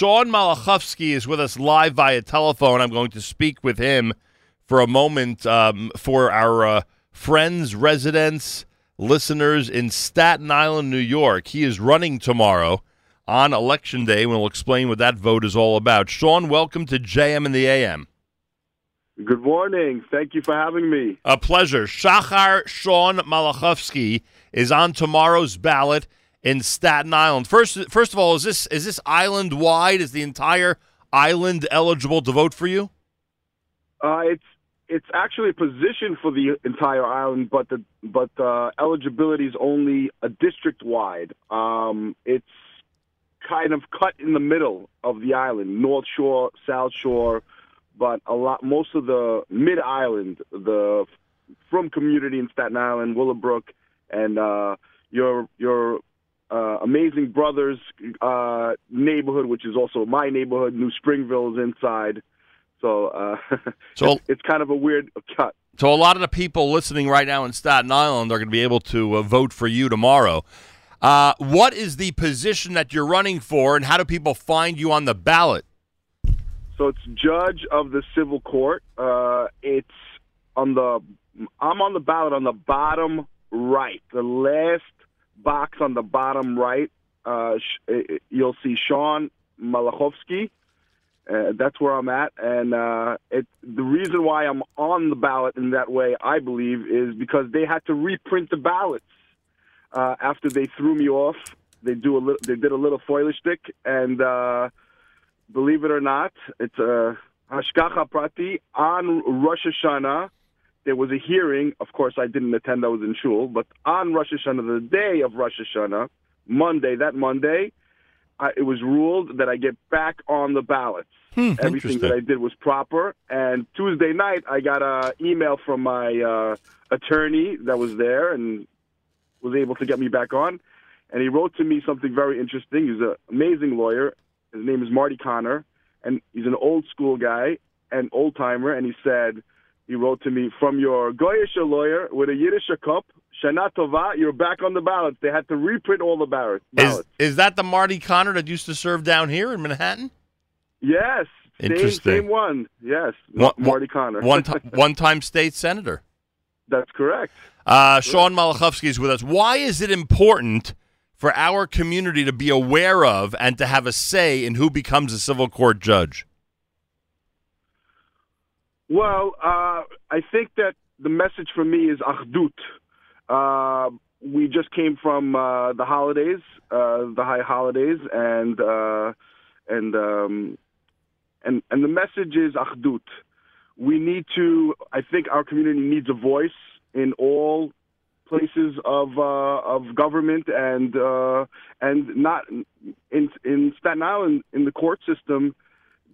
Sean Malachowski is with us live via telephone. I'm going to speak with him for a moment um, for our uh, friends, residents, listeners in Staten Island, New York. He is running tomorrow on Election Day, we'll explain what that vote is all about. Sean, welcome to JM in the AM. Good morning. Thank you for having me. A pleasure. Shachar Sean Malachowski is on tomorrow's ballot in Staten Island. First, first of all, is this is this island wide? Is the entire island eligible to vote for you? Uh, it's it's actually a position for the entire island, but the but eligibility is only a district wide. Um, it's kind of cut in the middle of the island, North Shore, South Shore but a lot, most of the Mid Island, the frum community in Staten Island, Willowbrook, and uh, your your amazing brothers uh, neighborhood, which is also my neighborhood, New Springville is inside. So, uh, so it's, it's, kind of a weird cut. So a lot of the people listening right now in Staten Island are going to be able to uh, vote for you tomorrow. Uh, what is the position that you're running for, and how do people find you on the ballot? So it's judge of the civil court. Uh, it's on the. I'm on the ballot on the bottom right, the last box on the bottom right. Uh, you'll see Sean Malachowski. Uh, that's where I'm at, and uh, it, the reason why I'm on the ballot in that way, I believe, is because they had to reprint the ballots uh, after they threw me off. They do a little, they did a little foilishtik, and uh, believe it or not, it's a hashgacha prati on Rosh Hashanah. There was a hearing. Of course, I didn't attend. I was in shul. But on Rosh Hashanah, the day of Rosh Hashanah, Monday, that Monday, I, it was ruled that I get back on the ballots. Hmm, Everything that I did was proper. And Tuesday night, I got an email from my uh, attorney that was there and was able to get me back on. And he wrote to me something very interesting. He's an amazing lawyer, his name is Marty Connor, and he's an old school guy, an old timer, and he said, he wrote to me, from your Goyish lawyer with a Yiddish kop, Shana Tova, you're back on the ballots. They had to reprint all the ballots. Is, is that the Marty Connor that used to serve down here in Manhattan? Yes. Interesting. Same, same one. Yes. One, Marty Connor. one, t- one time state senator. That's correct. Uh, Sean Malachowski is with us. Why is it important for our community to be aware of and to have a say in who becomes a civil court judge? Well, uh, I think that the message for me is achdut. Uh, we just came from uh, the holidays, uh, the high holidays, and uh, and um, and and the message is achdut. We need to. I think our community needs a voice in all places of uh, of government and uh, and not in in Staten Island in the court system.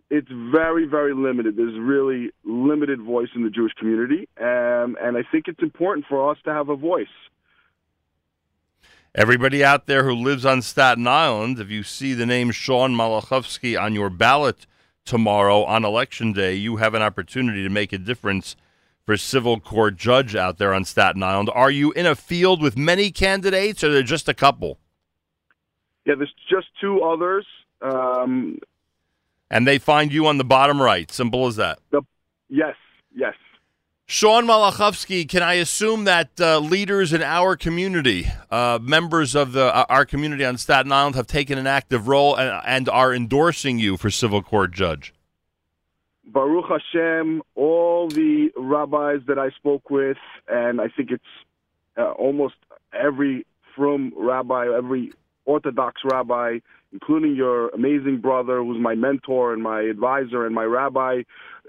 It's very very limited. There's really limited voice in the Jewish community, um, and I think it's important for us to have a voice. Everybody out there who lives on Staten Island, if you see the name Sean Malachowski on your ballot tomorrow on election day, you have an opportunity to make a difference for civil court judge out there on Staten Island. Are you in a field with many candidates, or are there just a couple? Yeah, there's just two others. Um, and they find you on the bottom right. Simple as that. The, yes, yes. Sean Malachowski, can I assume that uh, leaders in our community, uh, members of the uh, our community on Staten Island, have taken an active role and, and are endorsing you for civil court judge? Baruch Hashem, all the rabbis that I spoke with, and I think it's uh, almost every frum rabbi, every Orthodox rabbi, including your amazing brother, who's my mentor and my advisor and my rabbi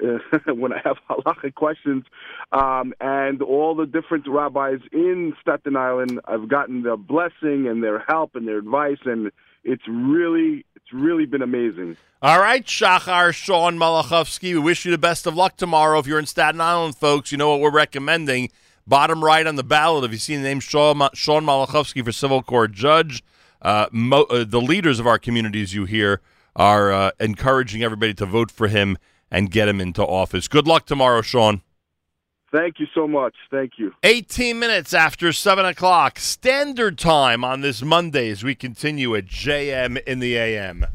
uh, when I have halachic questions, um, and all the different rabbis in Staten Island. I've gotten their blessing and their help and their advice, and it's really it's really been amazing. All right, Shachar Sean Malachowski, we wish you the best of luck tomorrow. If you're in Staten Island, folks, you know what we're recommending. Bottom right on the ballot, if you see the name Sean, Sean Malachowski for civil court judge, uh, mo- uh, the leaders of our communities you hear are uh, encouraging everybody to vote for him and get him into office. Good luck tomorrow, Sean. Thank you so much. Thank you. 18 minutes after 7 o'clock, standard time on this Monday as we continue at JM in the AM.